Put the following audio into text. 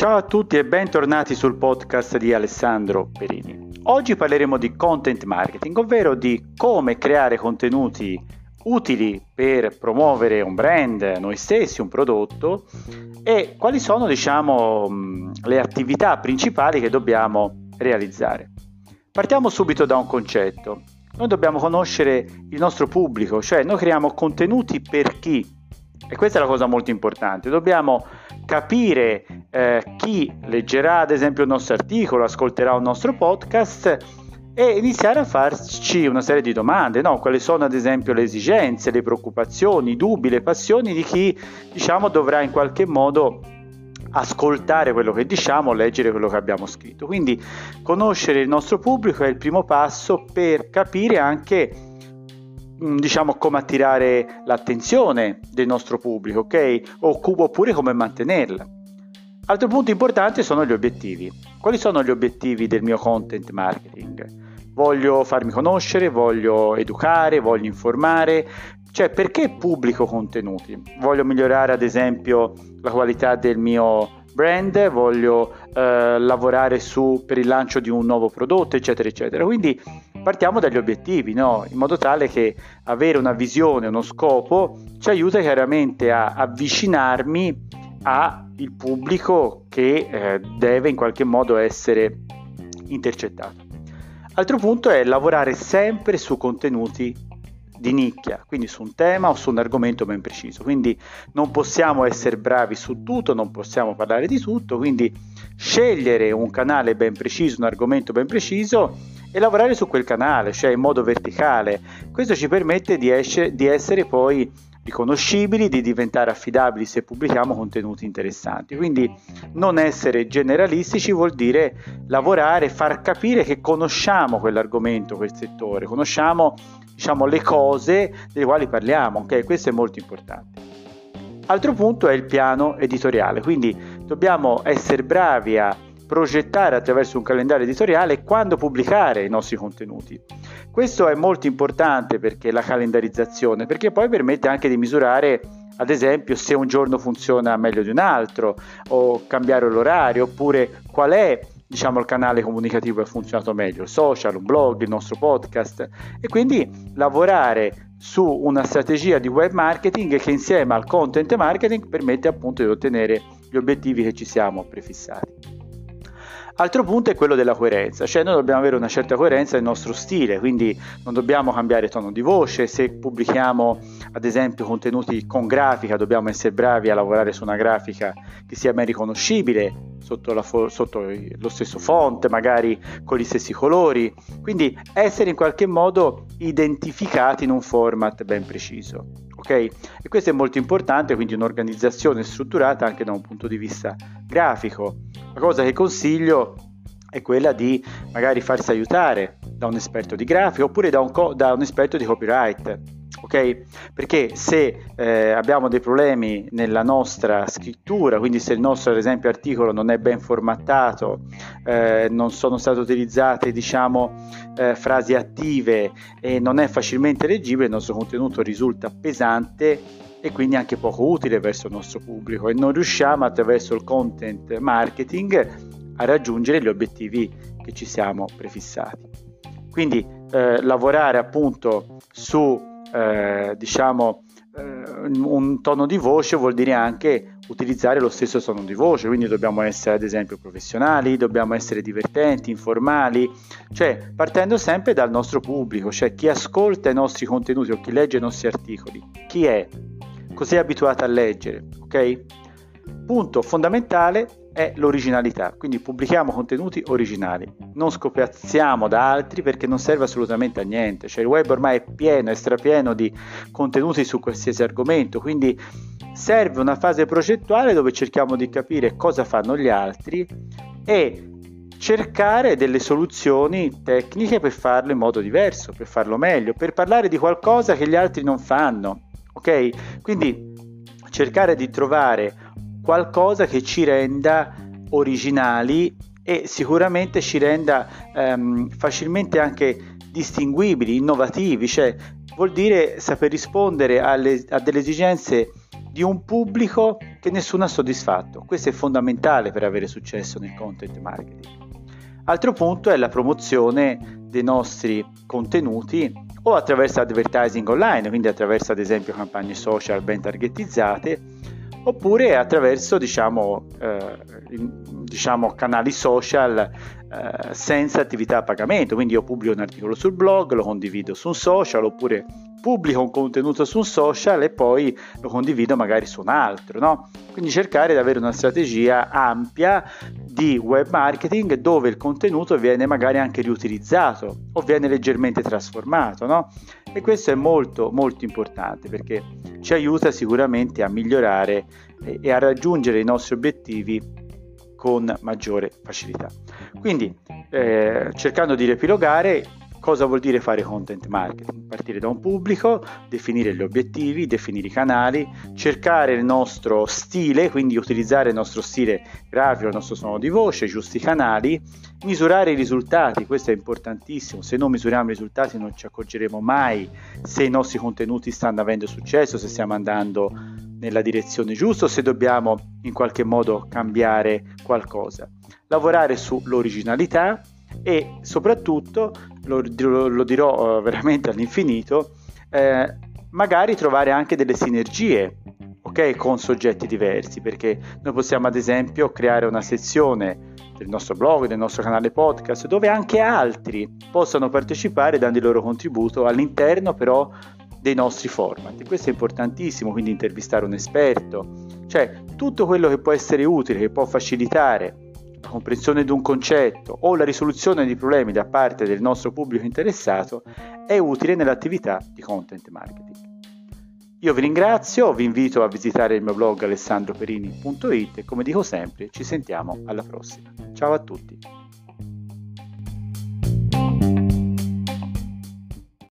Ciao a tutti e bentornati sul podcast di Alessandro Perini. Oggi parleremo di content marketing, ovvero di come creare contenuti utili per promuovere un brand, noi stessi, un prodotto e quali sono, diciamo, le attività principali che dobbiamo realizzare. Partiamo subito da un concetto. Noi dobbiamo conoscere il nostro pubblico, cioè noi creiamo contenuti per chi e questa è la cosa molto importante. Dobbiamo capire eh, chi leggerà ad esempio il nostro articolo, ascolterà un nostro podcast e iniziare a farci una serie di domande, no? quali sono ad esempio le esigenze, le preoccupazioni, i dubbi, le passioni di chi diciamo dovrà in qualche modo ascoltare quello che diciamo, leggere quello che abbiamo scritto. Quindi conoscere il nostro pubblico è il primo passo per capire anche diciamo come attirare l'attenzione del nostro pubblico, ok? Oppure come mantenerla. Altro punto importante sono gli obiettivi. Quali sono gli obiettivi del mio content marketing? Voglio farmi conoscere, voglio educare, voglio informare, cioè perché pubblico contenuti? Voglio migliorare ad esempio la qualità del mio brand, voglio eh, lavorare su, per il lancio di un nuovo prodotto, eccetera, eccetera. Quindi partiamo dagli obiettivi, no? in modo tale che avere una visione, uno scopo ci aiuta chiaramente a avvicinarmi al pubblico che eh, deve in qualche modo essere intercettato. Altro punto è lavorare sempre su contenuti di nicchia, quindi su un tema o su un argomento ben preciso. Quindi non possiamo essere bravi su tutto, non possiamo parlare di tutto, quindi scegliere un canale ben preciso, un argomento ben preciso e lavorare su quel canale, cioè in modo verticale. Questo ci permette di, esce, di essere poi riconoscibili, di diventare affidabili se pubblichiamo contenuti interessanti. Quindi non essere generalistici vuol dire lavorare, far capire che conosciamo quell'argomento, quel settore, conosciamo diciamo, le cose delle quali parliamo, ok? Questo è molto importante. Altro punto è il piano editoriale, quindi dobbiamo essere bravi a progettare attraverso un calendario editoriale quando pubblicare i nostri contenuti. Questo è molto importante perché la calendarizzazione, perché poi permette anche di misurare ad esempio se un giorno funziona meglio di un altro o cambiare l'orario oppure qual è diciamo il canale comunicativo che ha funzionato meglio, il social, un blog, il nostro podcast e quindi lavorare su una strategia di web marketing che insieme al content marketing permette appunto di ottenere gli obiettivi che ci siamo prefissati. Altro punto è quello della coerenza, cioè noi dobbiamo avere una certa coerenza nel nostro stile, quindi non dobbiamo cambiare tono di voce, se pubblichiamo ad esempio contenuti con grafica dobbiamo essere bravi a lavorare su una grafica che sia ben riconoscibile sotto, fo- sotto lo stesso font, magari con gli stessi colori, quindi essere in qualche modo identificati in un format ben preciso. Ok? E questo è molto importante, quindi un'organizzazione strutturata anche da un punto di vista grafico. La cosa che consiglio è quella di magari farsi aiutare da un esperto di grafica oppure da un, co- da un esperto di copyright. Ok? Perché se eh, abbiamo dei problemi nella nostra scrittura, quindi se il nostro ad esempio articolo non è ben formattato, eh, non sono state utilizzate diciamo eh, frasi attive e non è facilmente leggibile, il nostro contenuto risulta pesante e quindi anche poco utile verso il nostro pubblico e non riusciamo attraverso il content marketing a raggiungere gli obiettivi che ci siamo prefissati. Quindi eh, lavorare appunto su eh, diciamo eh, un tono di voce vuol dire anche utilizzare lo stesso tono di voce, quindi dobbiamo essere ad esempio professionali, dobbiamo essere divertenti, informali, cioè partendo sempre dal nostro pubblico, cioè chi ascolta i nostri contenuti o chi legge i nostri articoli, chi è, così è abituato a leggere, ok? Punto fondamentale è l'originalità, quindi pubblichiamo contenuti originali, non scopiazziamo da altri perché non serve assolutamente a niente, cioè il web ormai è pieno, è strapieno di contenuti su qualsiasi argomento, quindi serve una fase progettuale dove cerchiamo di capire cosa fanno gli altri e cercare delle soluzioni tecniche per farlo in modo diverso, per farlo meglio, per parlare di qualcosa che gli altri non fanno, ok? Quindi cercare di trovare qualcosa che ci renda originali e sicuramente ci renda ehm, facilmente anche distinguibili, innovativi, cioè vuol dire saper rispondere alle, a delle esigenze di un pubblico che nessuno ha soddisfatto. Questo è fondamentale per avere successo nel content marketing. Altro punto è la promozione dei nostri contenuti o attraverso advertising online, quindi attraverso ad esempio campagne social ben targetizzate, oppure attraverso diciamo, eh, diciamo canali social eh, senza attività a pagamento, quindi io pubblico un articolo sul blog, lo condivido su un social oppure pubblico un contenuto su un social e poi lo condivido magari su un altro, no? Quindi cercare di avere una strategia ampia di web marketing dove il contenuto viene magari anche riutilizzato o viene leggermente trasformato, no? E questo è molto molto importante perché ci aiuta sicuramente a migliorare e a raggiungere i nostri obiettivi con maggiore facilità. Quindi eh, cercando di riepilogare Cosa vuol dire fare content marketing? Partire da un pubblico, definire gli obiettivi, definire i canali, cercare il nostro stile, quindi utilizzare il nostro stile grafico, il nostro suono di voce, i giusti canali, misurare i risultati, questo è importantissimo, se non misuriamo i risultati non ci accorgeremo mai se i nostri contenuti stanno avendo successo, se stiamo andando nella direzione giusta o se dobbiamo in qualche modo cambiare qualcosa. Lavorare sull'originalità, e soprattutto, lo, lo dirò eh, veramente all'infinito, eh, magari trovare anche delle sinergie okay, con soggetti diversi, perché noi possiamo ad esempio creare una sezione del nostro blog, del nostro canale podcast, dove anche altri possano partecipare dando il loro contributo all'interno però dei nostri format. Questo è importantissimo, quindi intervistare un esperto, cioè tutto quello che può essere utile, che può facilitare la comprensione di un concetto o la risoluzione di problemi da parte del nostro pubblico interessato è utile nell'attività di content marketing. Io vi ringrazio, vi invito a visitare il mio blog alessandroperini.it e come dico sempre ci sentiamo alla prossima. Ciao a tutti!